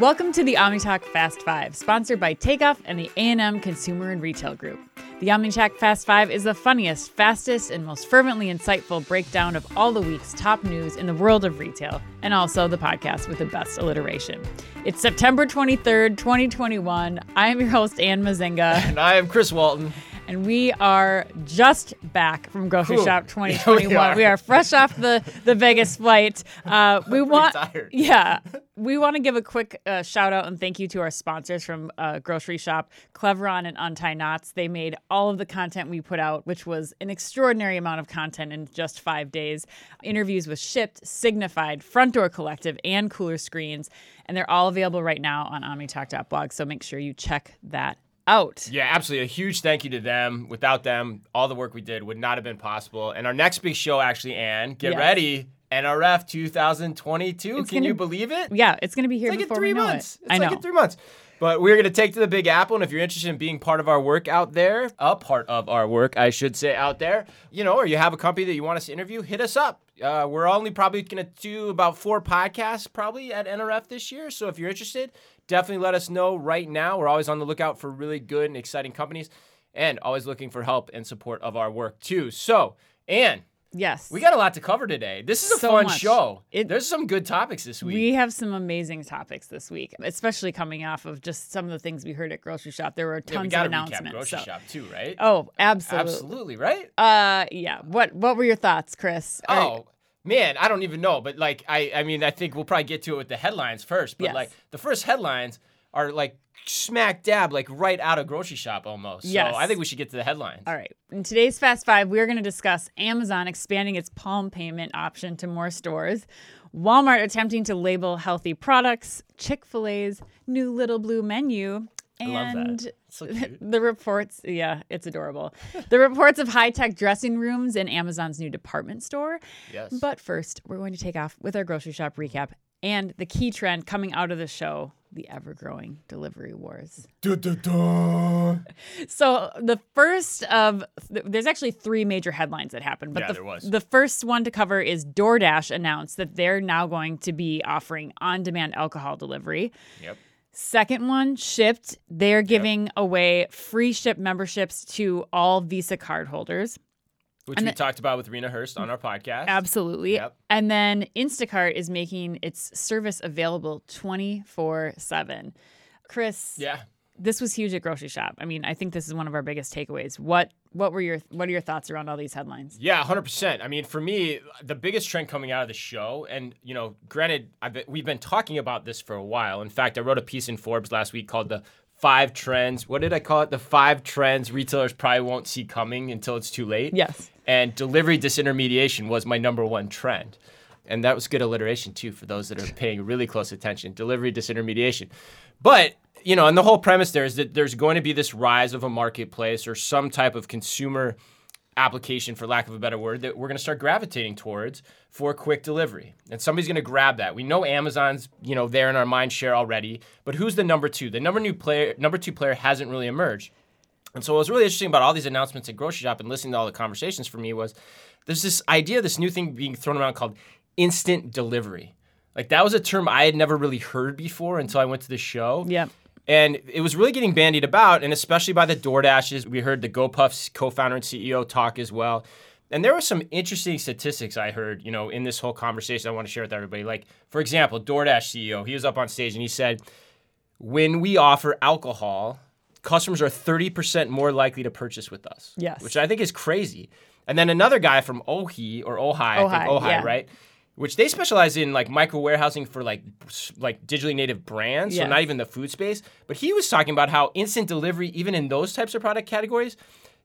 Welcome to the OmniTalk Fast Five, sponsored by Takeoff and the A&M Consumer and Retail Group. The OmniTalk Fast Five is the funniest, fastest, and most fervently insightful breakdown of all the week's top news in the world of retail, and also the podcast with the best alliteration. It's September 23rd, 2021. I am your host, Anne Mezzenga. And I am Chris Walton and we are just back from Grocery Shop 2021. Yeah, we, we, are fresh off the the Vegas flight. Uh, we want, yeah, we want to give a quick uh, shout out and thank you to our sponsors from uh, Grocery Shop, Cleveron and Untie Nots. They made all of the content we put out, which was an extraordinary amount of content in just five days. Interviews with Shipt, Signifyd, Front Door Collective, and Cooler Screens, and they're all available right now on OmniTalk.blog. So make sure you check that out. Yeah, absolutely. A huge thank you to them. Without them, all the work we did would not have been possible. And our next big show, actually, Ann, get yes. ready. NRF 2022. It's Can gonna, you believe it? Yeah, it's going to be here it's like in three months. It. It's I like know. in three months. But we're going to take to the Big Apple. And if you're interested in being part of our work out there, a part of our work, I should say, out there, you know, or you have a company that you want us to interview, hit us up. Uh, we're only probably going to do about four podcasts probably at NRF this year. So if you're interested, definitely let us know right now. We're always on the lookout for really good and exciting companies and always looking for help and support of our work too. So, Ann. Yes. We got a lot to cover today. This is a so fun much. show. It, There's some good topics this week. We have some amazing topics this week, especially coming off of just some of the things we heard at grocery shop. There were tons yeah, we of announcements. Recap grocery so. shop too, right? Oh, absolutely. Absolutely, right? Uh yeah. What what were your thoughts, Chris? Oh, man, I don't even know, but like I I mean, I think we'll probably get to it with the headlines first, but yes. like the first headlines are like smack dab, like right out of grocery shop almost. Yes. So I think we should get to the headlines. All right. In today's Fast Five, we're going to discuss Amazon expanding its Palm payment option to more stores, Walmart attempting to label healthy products, Chick fil A's new little blue menu, and so the reports, yeah, it's adorable. the reports of high tech dressing rooms in Amazon's new department store. Yes. But first, we're going to take off with our grocery shop recap and the key trend coming out of the show the ever growing delivery wars. Da, da, da. So, the first of there's actually three major headlines that happened, but yeah, the, there was. the first one to cover is DoorDash announced that they're now going to be offering on demand alcohol delivery. Yep. Second one, Shipt, They're giving yep. away free Shipt memberships to all Visa card holders. Which and we talked about with Rena Hurst on our podcast. Absolutely. Yep. And then Instacart is making its service available 24 7. Chris. Yeah. This was huge at grocery shop. I mean, I think this is one of our biggest takeaways. What what were your what are your thoughts around all these headlines? Yeah, hundred percent. I mean, for me, the biggest trend coming out of the show, and you know, granted, been, we've been talking about this for a while. In fact, I wrote a piece in Forbes last week called "the Five Trends." What did I call it? The five trends retailers probably won't see coming until it's too late. Yes. And delivery disintermediation was my number one trend, and that was good alliteration too for those that are paying really close attention. Delivery disintermediation, but you know, and the whole premise there is that there's going to be this rise of a marketplace or some type of consumer application, for lack of a better word, that we're going to start gravitating towards for quick delivery. And somebody's going to grab that. We know Amazon's, you know, there in our mind share already, but who's the number two? The number new player, number two player hasn't really emerged. And so what was really interesting about all these announcements at grocery shop and listening to all the conversations for me was there's this idea, this new thing being thrown around called instant delivery. Like that was a term I had never really heard before until I went to the show. Yeah. And it was really getting bandied about, and especially by the DoorDashes. We heard the GoPuff's co-founder and CEO talk as well. And there were some interesting statistics I heard, you know, in this whole conversation I want to share with everybody. Like, for example, DoorDash CEO, he was up on stage and he said, when we offer alcohol, customers are 30% more likely to purchase with us. Yes. Which I think is crazy. And then another guy from Ohi or Ohi, I think Ohi, yeah. right? Which they specialize in like micro warehousing for like like digitally native brands, yes. so not even the food space. But he was talking about how instant delivery, even in those types of product categories,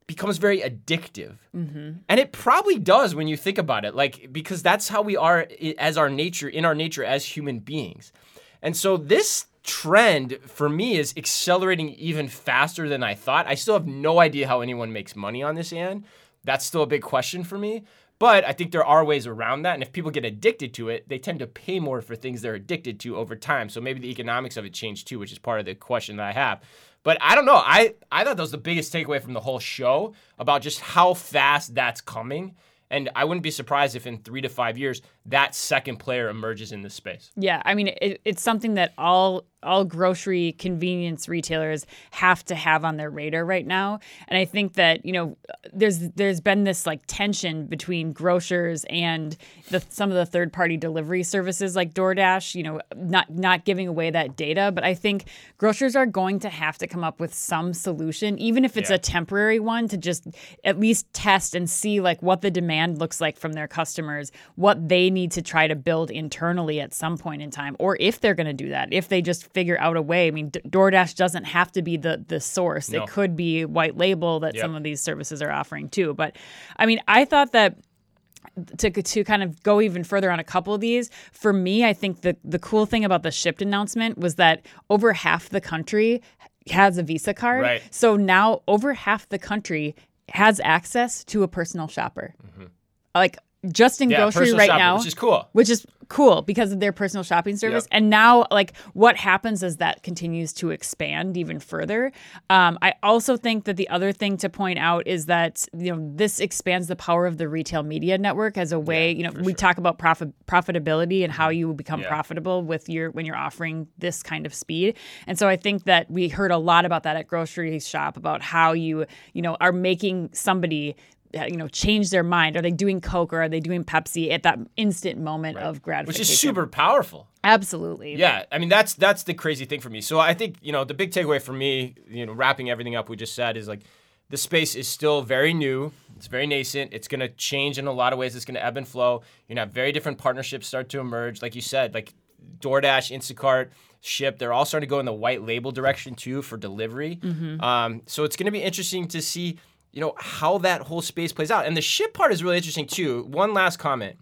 becomes very addictive, mm-hmm. and it probably does when you think about it, like because that's how we are as our nature, in our nature as human beings, and so this trend for me is accelerating even faster than I thought. I still have no idea how anyone makes money on this, and that's still a big question for me. But I think there are ways around that. And if people get addicted to it, they tend to pay more for things they're addicted to over time. So maybe the economics of it change too, which is part of the question that I have. But I don't know. I, I thought that was the biggest takeaway from the whole show about just how fast that's coming And I wouldn't be surprised if in three to five years that second player emerges in this space. Yeah, I mean, it, it's something that all all grocery convenience retailers have to have on their radar right now. And I think that you know, there's there's been this like tension between grocers and the, some of the third party delivery services like DoorDash. You know, not not giving away that data, but I think grocers are going to have to come up with some solution, even if it's Yeah. a temporary one, to just at least test and see like what the demand looks like from their customers, what they need to try to build internally at some point in time, or if they're going to do that, if they just figure out a way. I mean, DoorDash doesn't have to be the the source; No. it could be white label that Yep. some of these services are offering too. But I mean, I thought that to to kind of go even further on a couple of these, for me, I think the the cool thing about the Shipt announcement was that over half the country has a Visa card. Right. So now over half the country has access to a personal shopper. Mm-hmm. Like just in Mm-hmm. Yeah, grocery right shopper, now, which is cool. which is cool because of their personal shopping service. Yep. And now, like, what happens as that continues to expand even further? Um, I also think that the other thing to point out is that you know this expands the power of the retail media network as a way. you know, we talk about profit profitability and how you will become Yeah. profitable with your when you're offering this kind of speed. And so I think that we heard a lot about that at grocery shop about how you you know are making somebody you know change their mind are they doing coke or are they doing pepsi at that instant moment of gratification Which is super powerful. absolutely Yeah, I mean that's that's the crazy thing for me. So I think you know the big takeaway for me, you know, wrapping everything up we just said is like the space is still very new. It's very nascent. It's gonna change in a lot of ways. It's gonna ebb and flow. You're gonna have very different partnerships start to emerge. Like you said, like DoorDash, Instacart, Shipt, they're all starting to go in the white label direction too for delivery. Um, so it's gonna be interesting to see, you know, how that whole space plays out. And the Shipt part is really interesting too. One last comment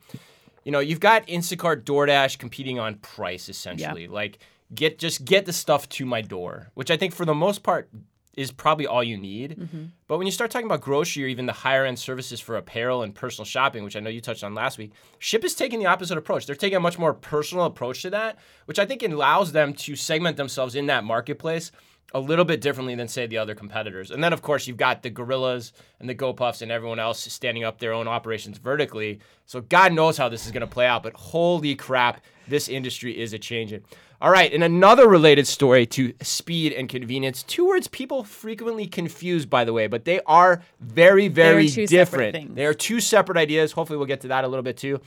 you know, you've got Instacart, DoorDash competing on price essentially. Like get just get the stuff to my door, which I think for the most part is probably all you need. Mm-hmm. But when you start talking about grocery or even the higher end services for apparel and personal shopping, which I know you touched on last week, Shipt is taking the opposite approach. They're taking a much more personal approach to that, which I think allows them to segment themselves in that marketplace a little bit differently than say the other competitors. And then of course you've got the Gorillas and the GoPuffs and everyone else standing up their own operations vertically. So God knows how this is going to play out, but holy crap, this industry is a changing. All right, and another related story to speed and convenience. Two words people frequently confuse by the way, but they are very very two separate different. They are two separate ideas. Hopefully we'll get to that a little bit too.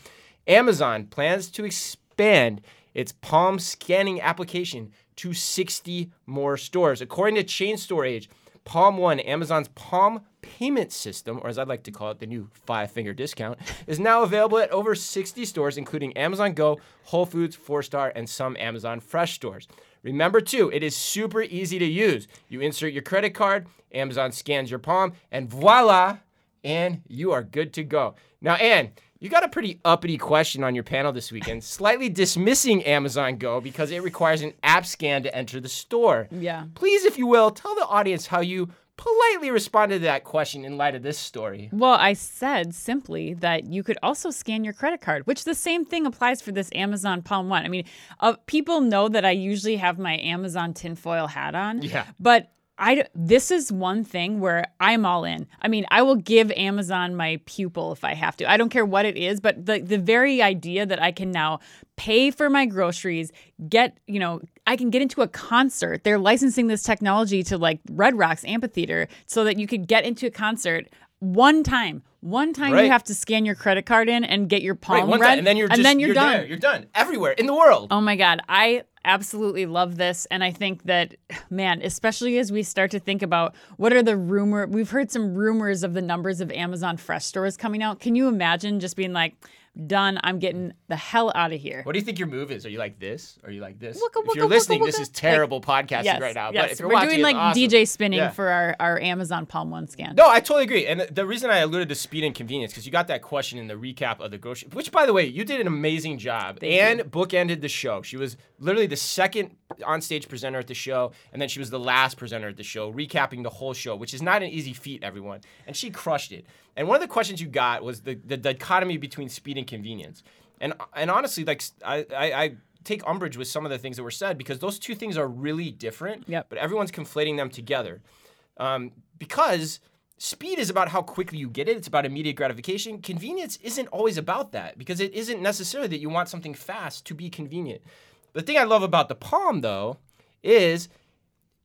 Amazon plans to expand its Palm scanning application to 60 more stores. According to Chain Store Age, Palm One, Amazon's Palm payment system, or as I'd like to call it, the new five finger discount, is now available at over 60 stores, including Amazon Go, Whole Foods, Four Star, and some Amazon Fresh stores. Remember, too, it is super easy to use. You insert your credit card, Amazon scans your palm, and voila, and you are good to go. Now, Ann, you got a pretty uppity question on your panel this weekend, slightly dismissing Amazon Go because it requires an app scan to enter the store. Yeah. Please, if you will, tell the audience how you politely responded to that question in light of this story. Well, I said simply that you could also scan your credit card, which the same thing applies for this Amazon Palm One. I mean, uh, people know that I usually have my Amazon tinfoil hat on. Yeah. But I this is one thing where I'm all in. I mean, I will give Amazon my pupil if I have to. I don't care what it is, but the the very idea that I can now pay for my groceries, get, you know, I can get into a concert. They're licensing this technology to like Red Rocks Amphitheater so that you could get into a concert one time. One time Right. you have to scan your credit card in and get your palm Right, read, time, and then you're just then you're, done. there. You're done everywhere in the world. Oh my God. I absolutely love this. And I think that, man, especially as we start to think about what are the rumor, we've heard some rumors of the numbers of Amazon Fresh stores coming out. Can you imagine just being like, done, I'm getting the hell out of here? What do you think your move is? Are you like this? Are you like this? If you're listening, this is terrible podcasting Yes, right now. yes. But if you're We're watching, doing like awesome. DJ spinning Yeah. for our, our Amazon Palm One scan. No, I totally agree. And the- the reason I alluded to speed and convenience because you got that question in the recap of the grocery, which by the way, you did an amazing job. Thank and you. bookended the show. She was literally the second on-stage presenter at the show, and then she was the last presenter at the show, recapping the whole show, which is not an easy feat, everyone. And she crushed it. And one of the questions you got was the, the dichotomy between speed and convenience. And and honestly, like I, I, I take umbrage with some of the things that were said because those two things are really different. Yep. But everyone's conflating them together um, because speed is about how quickly you get it. It's about immediate gratification. Convenience isn't always about that because it isn't necessarily that you want something fast to be convenient. The thing I love about the Palm, though, is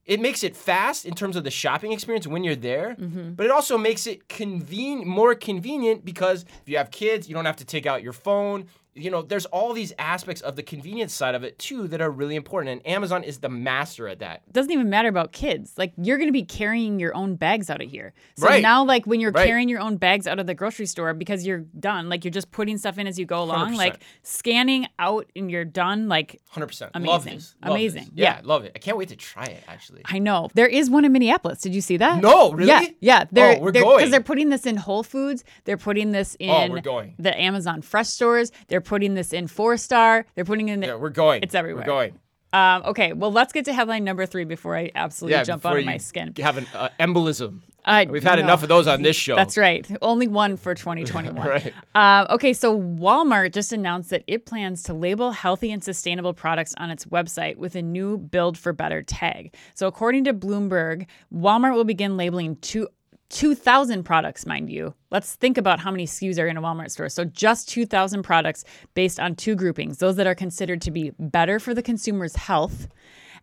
it makes it fast in terms of the shopping experience when you're there, mm-hmm. but it also makes it conven- more convenient because if you have kids, you don't have to take out your phone. You know, there's all these aspects of the convenience side of it too that are really important, and Amazon is the master at that. It doesn't even matter about kids. Like you're going to be carrying your own bags out of here. So Right. now, like when you're Right. carrying your own bags out of the grocery store because you're done, like you're just putting stuff in as you go along, 100%. like scanning out and you're done. Like Hundred percent, love Amazing. this, Love this. Amazing. yeah, Yeah. love it. I can't wait to try it. Actually, I know there is one in Minneapolis. Did you see that? No, really? Yeah, yeah. They're, Oh, we're they're, going. Because they're putting this in Whole Foods. They're putting this oh, in Oh, we're going. the Amazon Fresh stores. They're putting this in Four Star. They're putting in. The, yeah, we're going. It's everywhere. We're going. um, okay, well, let's get to headline number three before I absolutely Yeah, jump out of you my skin. Have an uh, embolism. I We've had know. enough of those on this show. That's right. Only one for 2021. Right. Um, okay, so Walmart just announced that it plans to label healthy and sustainable products on its website with a new Built for Better tag. So, according to Bloomberg, Walmart will begin labeling two. 2,000 products, mind you. Let's think about how many SKUs are in a Walmart store. So, just 2,000 products based on two groupings those that are considered to be better for the consumer's health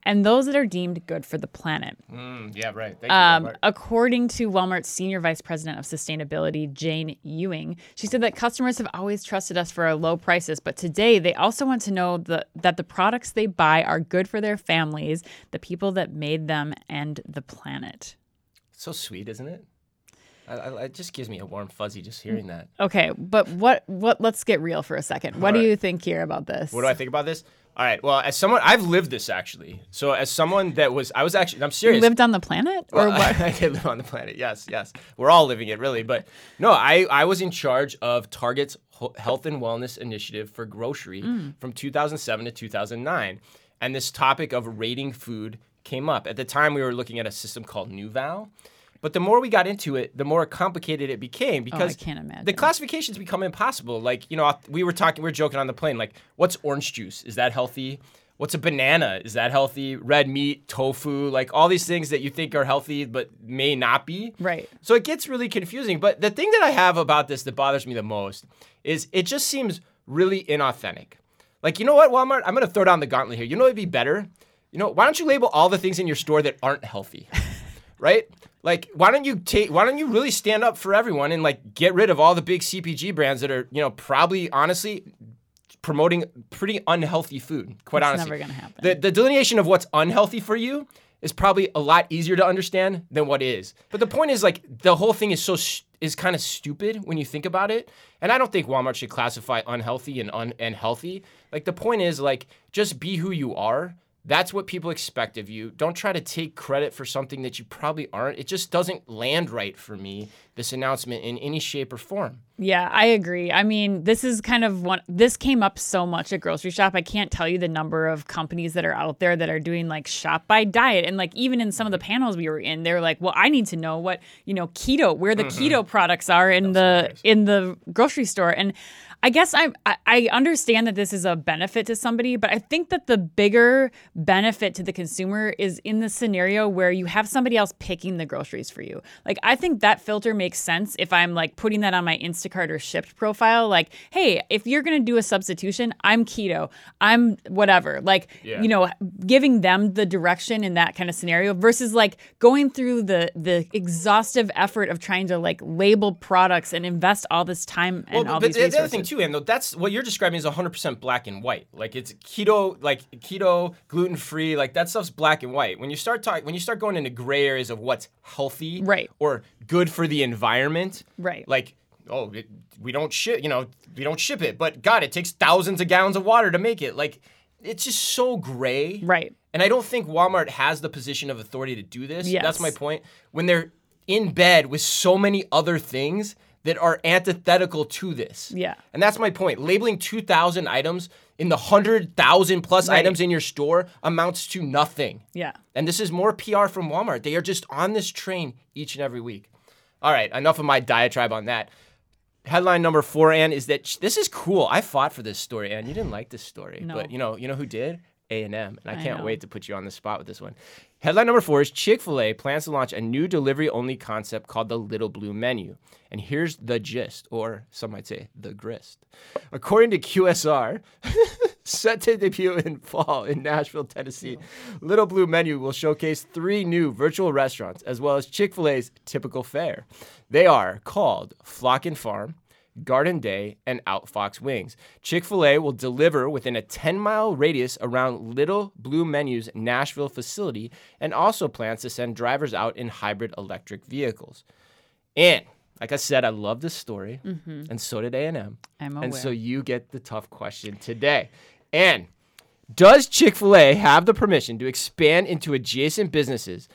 and those that are deemed good for the planet. Mm, yeah, right. Thank Um, you. According to Walmart's senior vice president of sustainability, Jane Ewing, she said that customers have always trusted us for our low prices, but today they also want to know the, that the products they buy are good for their families, the people that made them, and the planet. So sweet, isn't it? I, I, it just gives me a warm fuzzy just hearing that. Okay, but what what? Let's get real for a second. What do right. you think here about this? What do I think about this? All right. Well, as someone, I've lived this actually. So as someone that was, I was actually, I'm You serious. lived on the planet, or Well, what? I did live on the planet. Yes, yes. We're all living it, really. But no, I, I was in charge of Target's health and wellness initiative for grocery Mm. from 2007 to 2009. And this topic of rating food came up. At the time, we were looking at a system called NuVal. But the more we got into it, the more complicated it became oh, because Oh, can't imagine. the classifications become impossible. Like, you know, we were talking, we were joking on the plane, like, what's orange juice? Is that healthy? What's a banana? Is that healthy? Red meat, tofu, like all these things that you think are healthy but may not be. Right. So it gets really confusing. But the thing that I have about this that bothers me the most is it just seems really inauthentic. Like, you know what, Walmart? I'm going to throw down the gauntlet here. You know what would be better? You know, why don't you label all the things in your store that aren't healthy? right? Like, why don't you take? Why don't you really stand up for everyone and like get rid of all the big CPG brands that are, you know, probably honestly promoting pretty unhealthy food. Quite It's honestly, never gonna happen. The the delineation of what's unhealthy for you is probably a lot easier to understand than what is. But the point is, like, the whole thing is so st- is kind of stupid when you think about it. And I don't think Walmart should classify unhealthy and un- and healthy. Like, the point is, like, just be who you are. That's what people expect of you. Don't try to take credit for something that you probably aren't. It just doesn't land right for me, this announcement in any shape or form. Yeah, I agree. I mean, this is kind of one. This came up so much at grocery shop. I can't tell you the number of companies that are out there that are doing like shop by diet, and like even in some of the mm-hmm. panels we were in, they're like, "Well, I need to know what you know keto, where the mm-hmm. keto products are in the in the grocery store." And I guess I'm, I I understand that this is a benefit to somebody, but I think that the bigger benefit to the consumer is in the scenario where you have somebody else picking the groceries for you. Like I think that filter makes sense if I'm like putting that on my Instacart or Shipt profile. Like, hey, if you're gonna do a substitution, I'm keto, I'm whatever. Like, Yeah. you know, giving them the direction in that kind of scenario versus like going through the the exhaustive effort of trying to like label products and invest all this time and all but these the, the resources. other thing too, and though that's what you're describing is 100% black and white. Like it's keto, like keto, gluten free, like that stuff's black and white. When you start talking, when you start going into gray areas of what's healthy, Right. or good for the environment, Right. Like oh, it, we don't ship, you know, we don't ship it, but God, it takes thousands of gallons of water to make it. Like it's just so gray, Right. and I don't think Walmart has the position of authority to do this. Yes. That's my point. When they're in bed with so many other things that are antithetical to this. Yeah. And that's my point. Labeling 2,000 items in the 100,000 plus Right. items in your store amounts to nothing. Yeah. And this is more PR from Walmart. They are just on this train each and every week. All right, enough of my diatribe on that. Headline number four, Ann, is that sh- this is cool. I fought for this story, Ann. You didn't like this story, No. but you know, you know who did? A&M, and I I can't know. wait to put you on the spot with this one. Headline number four is Chick-fil-A plans to launch a new delivery-only concept called the Little Blue Menu. And here's the gist, or some might say the grist. According to QSR, set to debut in fall in Nashville, Tennessee, Little Blue Menu will showcase three new virtual restaurants as well as Chick-fil-A's typical fare. They are called Flock and Farm, Garden Day, and Outfox Wings. Chick fil A will deliver within a 10 mile radius around Little Blue Menu's Nashville facility and also plans to send drivers out in hybrid electric vehicles. And like I said, I love this story, mm-hmm. and so did A&M. I'm And so you get the tough question today. And does Chick fil A have the permission to expand into adjacent businesses?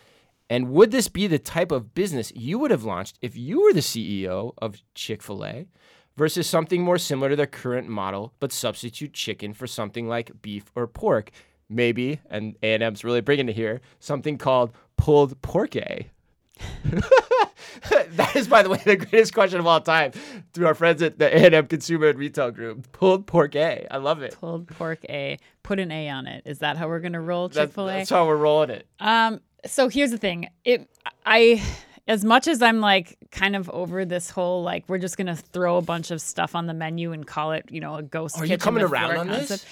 And would this be the type of business you would have launched if you were the CEO of Chick fil A versus something more similar to their current model, but substitute chicken for something like beef or pork? Maybe, and A&M's really bringing it here, something called pulled pork A. that is, by the way, the greatest question of all time through our friends at the A&M Consumer and Retail Group. Pulled pork A. I love it. Pulled pork A. Put an A on it. Is that how we're gonna roll Chick Fil A? that's how we're rolling it. Um, so here's the thing. It I as much as I'm like kind of over this whole like we're just gonna throw a bunch of stuff on the menu and call it, you know, a ghost Are you coming around on this? concept.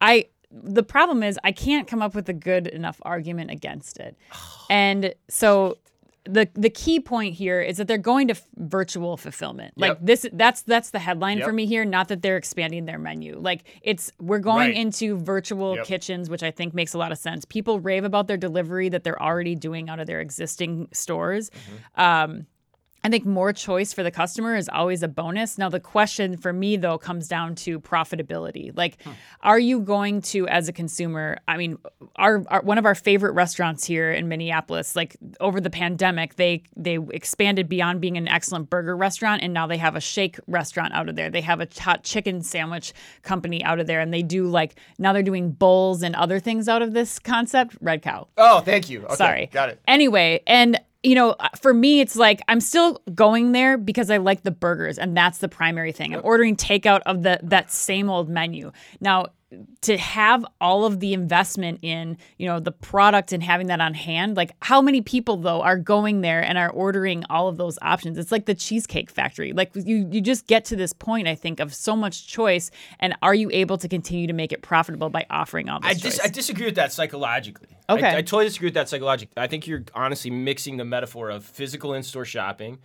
I the problem is I can't come up with a good enough argument against it. and so the the key point here is that they're going to f- virtual fulfillment. Like Yep. this that's that's the headline for me here, not that they're expanding their menu. Like it's we're going Right. into virtual Yep. kitchens, which I think makes a lot of sense. People rave about their delivery that they're already doing out of their existing stores. Mm-hmm. Um, I think more choice for the customer is always a bonus. Now, the question for me, though, comes down to profitability. Like, are you going to, as a consumer, I mean, our, our one of our favorite restaurants here in Minneapolis, like over the pandemic, they they expanded beyond being an excellent burger restaurant, and now they have a shake restaurant out of there. They have a hot chicken sandwich company out of there, and they do like now they're doing bowls and other things out of this concept. Red Cow. Oh, thank you. Okay, Sorry. Got it. Anyway, and you know, uh, for me, it's like I'm still going there because I like the burgers, and that's the primary thing. I'm ordering takeout of the that same old menu. Now, to have all of the investment in, you know, the product and having that on hand, like how many people though are going there and are ordering all of those options? It's like the cheesecake factory. Like you you just get to this point, I think, of so much choice, and are you able to continue to make it profitable by offering all this I, dis- I disagree with that psychologically. Okay. I, I totally disagree with that psychologically. I think you're honestly mixing the metaphor of physical in-store shopping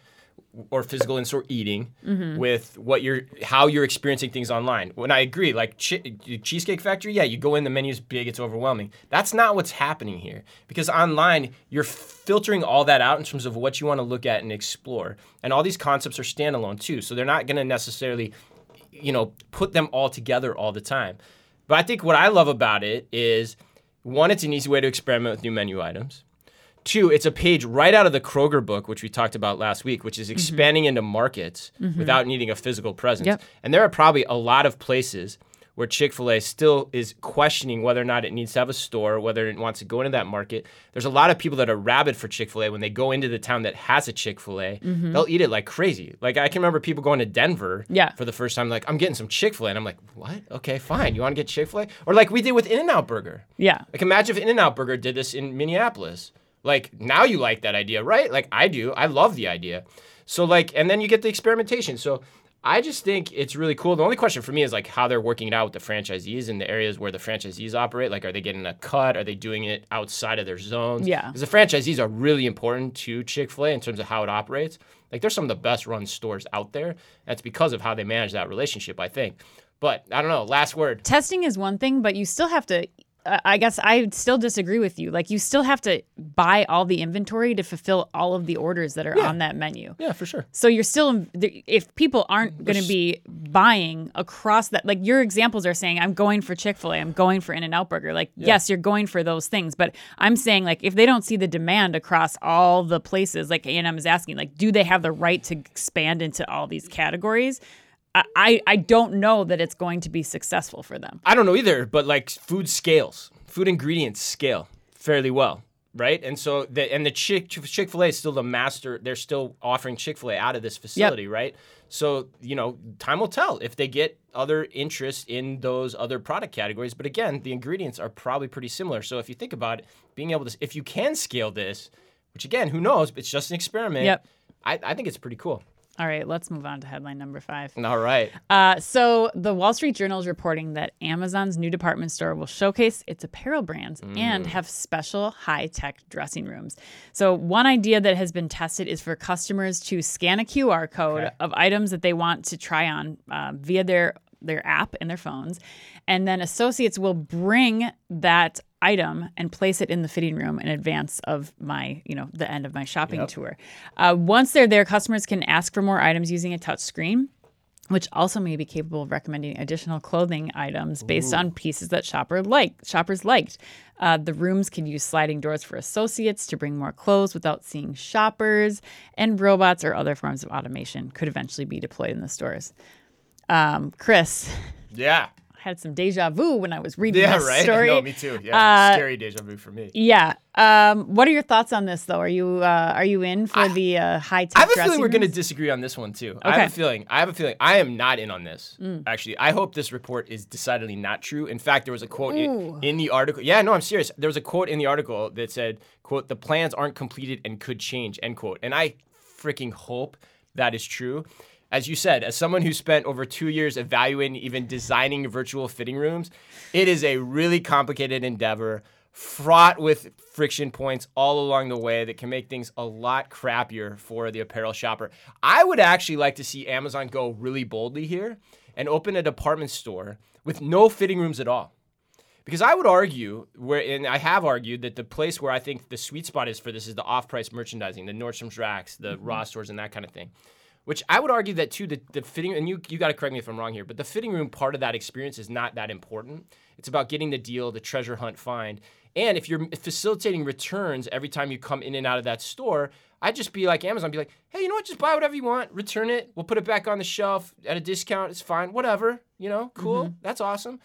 or physical in-store eating Mm-hmm. with what you're how you're experiencing things online. When I agree, like chi- Cheesecake Factory, yeah, you go in, the menu's big, it's overwhelming. That's not what's happening here because online you're filtering all that out in terms of what you want to look at and explore, and all these concepts are standalone too, so they're not going to necessarily you know, put them all together all the time. But I think what I love about it is one, it's an easy way to experiment with new menu items. Two, it's a page right out of the Kroger book, which we talked about last week, which is mm-hmm. expanding into markets mm-hmm. without needing a physical presence. Yep. And there are probably a lot of places where Chick fil A still is questioning whether or not it needs to have a store, whether it wants to go into that market. There's a lot of people that are rabid for Chick fil A. When they go into the town that has a Chick fil A, mm-hmm. they'll eat it like crazy. Like, I can remember people going to Denver Yeah. for the first time, like, I'm getting some Chick fil A. And I'm like, what? Okay, fine. You want to get Chick fil A? Or like we did with In N Out Burger. yeah. Like, imagine if In N Out Burger did this in Minneapolis. Like, now you like that idea, right? Like, I do. I love the idea. So, like, and then you get the experimentation. So, I just think it's really cool. The only question for me is like how they're working it out with the franchisees in the areas where the franchisees operate. Like, are they getting a cut? Are they doing it outside of their zones? Yeah. Because the franchisees are really important to Chick fil A in terms of how it operates. Like, they're some of the best run stores out there. That's because of how they manage that relationship, I think. But I don't know. Last word. testing is one thing, but you still have to. I guess I still disagree with you. Like you still have to buy all the inventory to fulfill all of the orders that are on that menu. Yeah, for sure. So you're still if people aren't going to be buying across that like your examples are saying I'm going for Chick-fil-A, I'm going for In-N-Out Burger. Like yes, you're going for those things, but I'm saying like if they don't see the demand across all the places like A&M is asking like do they have the right to expand into all these categories? I I, don't know that it's going to be successful for them. I don't know either, but like food scales, food ingredients scale fairly well. right? And so the and the Chick Chick Fil A is still the master. They're still offering Chick Fil A out of this facility, right? So you know, time will tell if they get other interest in those other product categories. But again, the ingredients are probably pretty similar. So if you think about it, being able to, if you can scale this, which again, who knows? It's just an experiment. Yep. I, I think it's pretty cool. All right, let's move on to headline number five. All right. Uh, so, the Wall Street Journal is reporting that Amazon's new department store will showcase its apparel brands and have special high tech dressing rooms. So, one idea that has been tested is for customers to scan a QR code Okay. of items that they want to try on uh, via their their app in their phones, and then associates will bring that item and place it in the fitting room in advance of my, you know, the end of my shopping Yep. tour. Uh, once they're there, customers can ask for more items using a touch screen which also may be capable of recommending additional clothing items based on pieces that shopper like shoppers liked. Uh, the rooms can use sliding doors for associates to bring more clothes without seeing shoppers, and robots or other forms of automation could eventually be deployed in the stores. Um, Chris, Yeah. I had some deja vu when I was reading Yeah, this right. story. No, me too. Yeah. Uh, Scary deja vu for me. Yeah. Um, what are your thoughts on this, though? Are you uh, are you in for the uh, high tech? I have a feeling we're going to disagree on this one too. I Okay. Mm. have a feeling. I have a feeling. I am not in on this. Actually, I hope this report is decidedly not true. In fact, there was a quote in, in the article. Yeah, no, I'm serious. There was a quote in the article that said, "quote The plans aren't completed and could change." End quote. And I freaking hope that is true. As you said, as someone who spent over two years evaluating, even designing virtual fitting rooms, it is a really complicated endeavor fraught with friction points all along the way that can make things a lot crappier for the apparel shopper. I would actually like to see Amazon go really boldly here and open a department store with no fitting rooms at all. Because I would argue, where and I have argued that the place where I think the sweet spot is for this is the off-price merchandising, the Nordstrom's racks, the mm-hmm. Ross stores, and that kind of thing. Which I would argue that too, the, the fitting, and you you got to correct me if I'm wrong here, but the fitting room part of that experience is not that important. It's about getting the deal, the treasure hunt find, and if you're facilitating returns every time you come in and out of that store, I'd just be like Amazon, be like, hey, you know what? Just buy whatever you want, return it, we'll put it back on the shelf at a discount. It's fine, whatever. You know, cool. Mm-hmm. That's awesome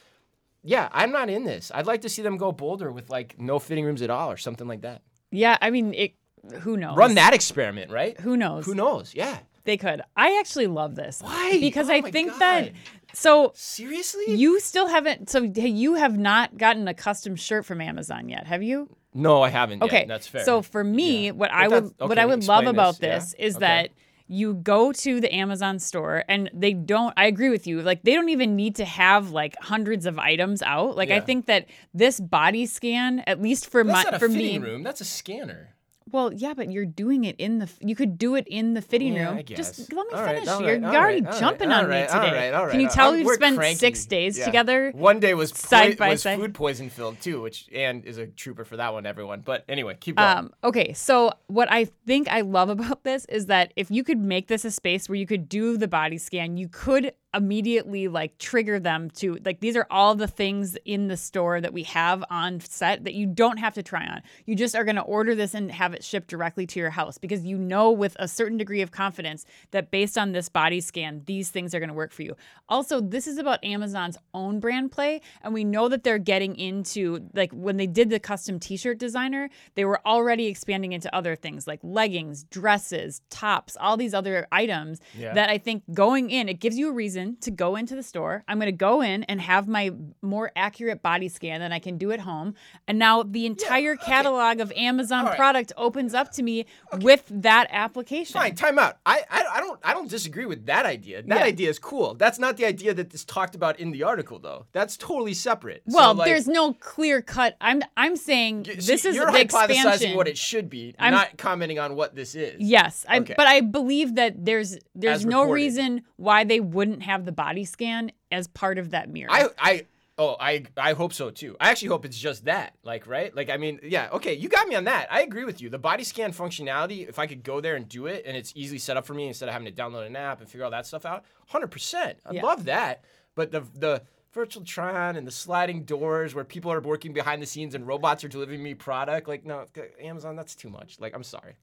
yeah, I'm not in this. I'd like to see them go bolder with like no fitting rooms at all or something like that. Yeah, I mean, it. Who knows? Run that experiment, right? Who knows? Who knows? Yeah. They could. I actually love this. Why? Because Oh I think God. that. So Seriously? you still haven't. So you have not gotten a custom shirt from Amazon yet, have you? no, I haven't. Okay, Yet. That's fair. So for me, what I would that's- what I would love about this, this, yeah? is Okay. that you go to the Amazon store and they don't I agree with you. Like they don't even need to have like hundreds of items out. Like I think that this body scan at least for that's my not a for me room. That's a scanner. Well, yeah, but you're doing it in the. You could do it in the fitting Yeah, room. I Just let me All right, finish. all you're, right, you're already right, jumping right, on all me today. right, all Can you tell we've spent cranky. six days Yeah. together? One day was Side poi- by was side. food poison filled too, which and is a trooper for that one, everyone. But anyway, keep going. Um, okay, so what I think I love about this is that if you could make this a space where you could do the body scan, you could immediately like trigger them to like these are all the things in the store that we have on set that you don't have to try on. You just are going to order this and have it shipped directly to your house because you know with a certain degree of confidence that based on this body scan, these things are going to work for you. Also, this is about Amazon's own brand play and we know that they're getting into like when they did the custom t-shirt designer, they were already expanding into other things like leggings, dresses, tops, all these other items Yeah. that I think going in, it gives you a reason to go into the store. I'm going to go in and have my more accurate body scan than I can do at home. And now the entire okay. catalog of Amazon right. product opens up to me with that application. Fine, time out. I, I I don't I don't disagree with that idea. That Yeah. idea is cool. That's not the idea that is talked about in the article though. That's totally separate. So, Well, like, there's no clear cut. I'm I'm saying this is you're the hypothesizing expansion. what it should be, I'm- not commenting on what this is. Yes, I, but I believe that there's there's no reason why they wouldn't have the body scan as part of that mirror. I I oh I I hope so too. I actually hope it's just that. Like right? Like I mean, yeah, okay, you got me on that. I agree with you. The body scan functionality, if I could go there and do it and it's easily set up for me instead of having to download an app and figure all that stuff out, 100%. I Yeah. love that. But the the virtual try-on and the sliding doors where people are working behind the scenes and robots are delivering me product, like no, Amazon that's too much. Like I'm sorry.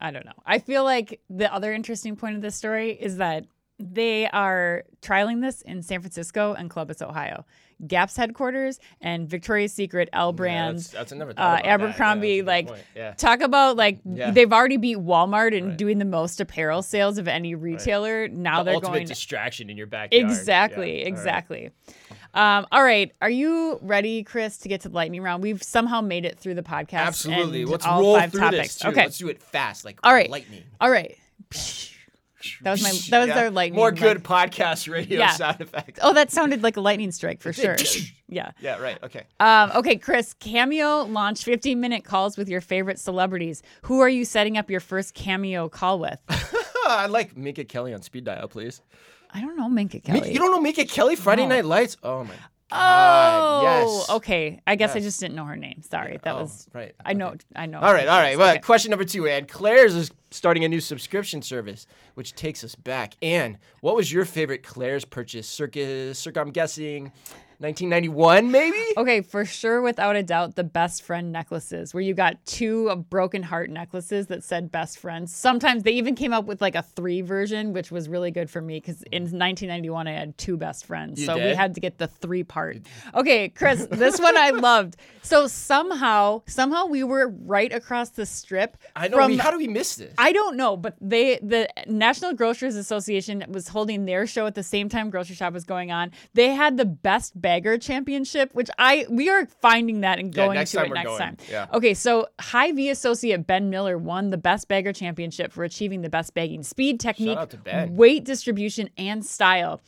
I don't know. I feel like the other interesting point of this story is that They are trialing this in San Francisco and Columbus, Ohio. Gap's headquarters and Victoria's Secret, L Brands, that's, that's I never thought uh. Yeah, Abercrombie. good like, yeah. talk about like Yeah. they've already beat Walmart in Right. doing the most apparel sales of any retailer. Now the they're ultimate going distraction in your backyard. Exactly, Yeah, all right. exactly. Um, all right, are you ready, Chris, to get to the lightning round? We've somehow made it through the podcast. Absolutely. and Let's all roll five through topics. this. Too. Okay, Let's do it fast, like All right. lightning. all right. That was my that was Yeah. our lightning. More like- good podcast radio Yeah. sound effects. Oh, that sounded like a lightning strike for sure. Yeah. Yeah, right. Okay. Um, okay, Chris. Cameo launched 15 minute calls with your favorite celebrities. Who are you setting up your first cameo call with? I'd like Minka Kelly on speed dial, please. I don't know, Minka Minka- Kelly. you don't know Minka Kelly? Friday No. Night Lights? Oh my Oh, Yes. okay. I guess I just didn't know her name. Sorry, that Oh, was right. I know. Okay. I know. All right, all right. Well, Okay. question number two, Ann. Claire's is starting a new subscription service, which takes us back. Ann, what was your favorite Claire's purchase? Circus, circa I'm guessing, 1991, maybe? Okay, for sure, without a doubt, the best friend necklaces, where you got two broken heart necklaces that said best friends. Sometimes they even came up with like a three version, which was really good for me because in 1991 I had two best friends, You so we had to get the three part. Okay, Chris, this one I loved. So somehow, somehow we were right across the strip. I know. from- we, how do we miss this? I don't know, but they the National Grocers Association was holding their show at the same time Grocery Shop was going on. They had the best bagger championship, which I we are finding that and going next to it next going. time. Yeah. Okay, so Hy-Vee associate Ben Miller won the best bagger championship for achieving the best bagging speed, technique, out to Ben. weight distribution, and style.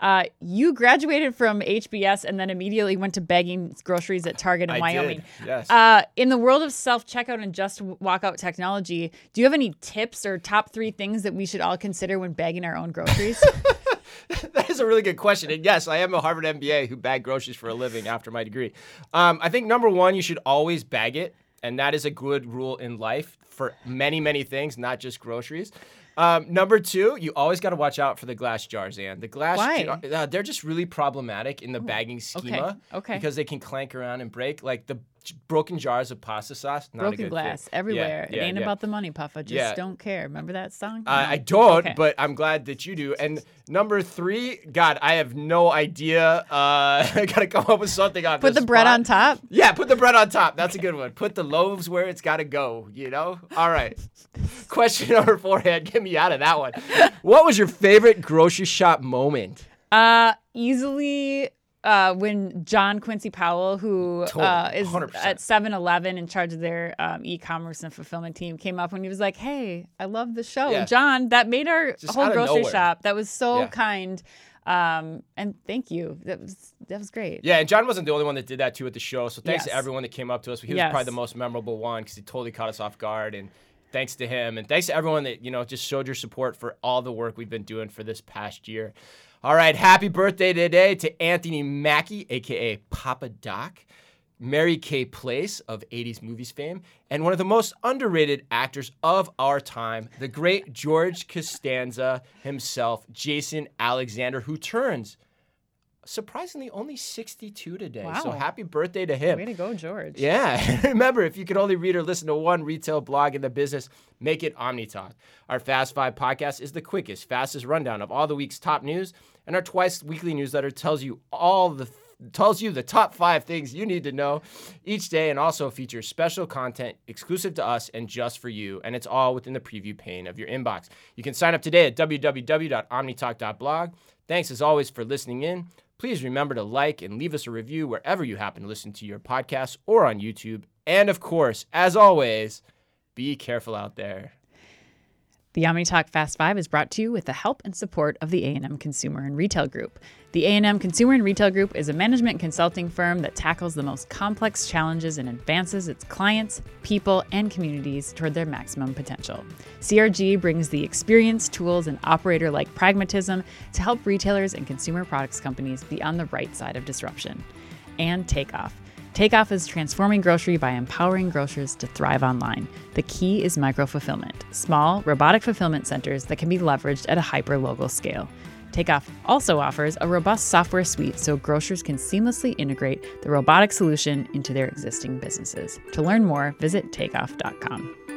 Uh, you graduated from HBS and then immediately went to bagging groceries at Target in I Wyoming. did. Yes. Uh, in the world of self checkout and just walkout technology, do you have any tips or top three things that we should all consider when bagging our own groceries? that is a really good question. And yes, I am a Harvard MBA who bagged groceries for a living after my degree. Um, I think number one, you should always bag it. And that is a good rule in life for many, many things, not just groceries. Um, number two, you always got to watch out for the glass jars, and the glass Why? jar- uh, they're just really problematic in the bagging schema. okay. Because they can clank around and break. Like the broken jars of pasta sauce, not a Broken good glass thing. everywhere. Yeah, it ain't yeah. about the money, Puffa. Just Yeah. don't care. Remember that song? I, I don't, Okay. but I'm glad that you do. And number three, God, I have no idea. Uh, I gotta come up with something on. Put the bread on top. Yeah, put the bread on top. That's a good one. Put the loaves where it's gotta go. You know. All right. Question number four, Ed. Get me out of that one. What was your favorite grocery shop moment? Uh, easily. Uh, when John Quincy Powell, who uh, is 100%. at 7 Eleven in charge of their um, e commerce and fulfillment team, came up and he was like, Hey, I love the show. Yeah. John, that made our Just whole grocery nowhere. shop. That was so Yeah. kind. Um, and thank you. That was that was great. Yeah, and John wasn't the only one that did that too at the show. So thanks to everyone that came up to us. He was Yes. probably the most memorable one because he totally caught us off guard. And thanks to him, and thanks to everyone that you know just showed your support for all the work we've been doing for this past year. All right, happy birthday today to Anthony Mackie, aka Papa Doc. Mary Kay Place of 80s movies fame, and one of the most underrated actors of our time, the great George Costanza himself, Jason Alexander, who turns surprisingly only 62 today. Wow. So happy birthday to him. Way to go, George. Yeah. Remember, if you could only read or listen to one retail blog in the business, make it OmniTalk. Our Fast Five podcast is the quickest, fastest rundown of all the week's top news, and our twice weekly newsletter tells you all the tells you the top five things you need to know each day and also features special content exclusive to us and just for you and it's all within the preview pane of your inbox you can sign up today at www.omnitalk.blog thanks as always for listening in Please remember to like and leave us a review wherever you happen to listen to your podcast or on YouTube. And of course, as always, be careful out there. The OmniTalk Fast Five is brought to you with the help and support of the A&M Consumer and Retail Group. The A&M Consumer and Retail Group is a management consulting firm that tackles the most complex challenges and advances its clients, people, and communities toward their maximum potential. CRG brings the experience, tools, and operator-like pragmatism to help retailers and consumer products companies be on the right side of disruption. And Takeoff. Takeoff is transforming grocery by empowering grocers to thrive online. The key is micro fulfillment, small, robotic fulfillment centers that can be leveraged at a hyper local scale. Takeoff also offers a robust software suite so grocers can seamlessly integrate the robotic solution into their existing businesses. To learn more, visit takeoff.com.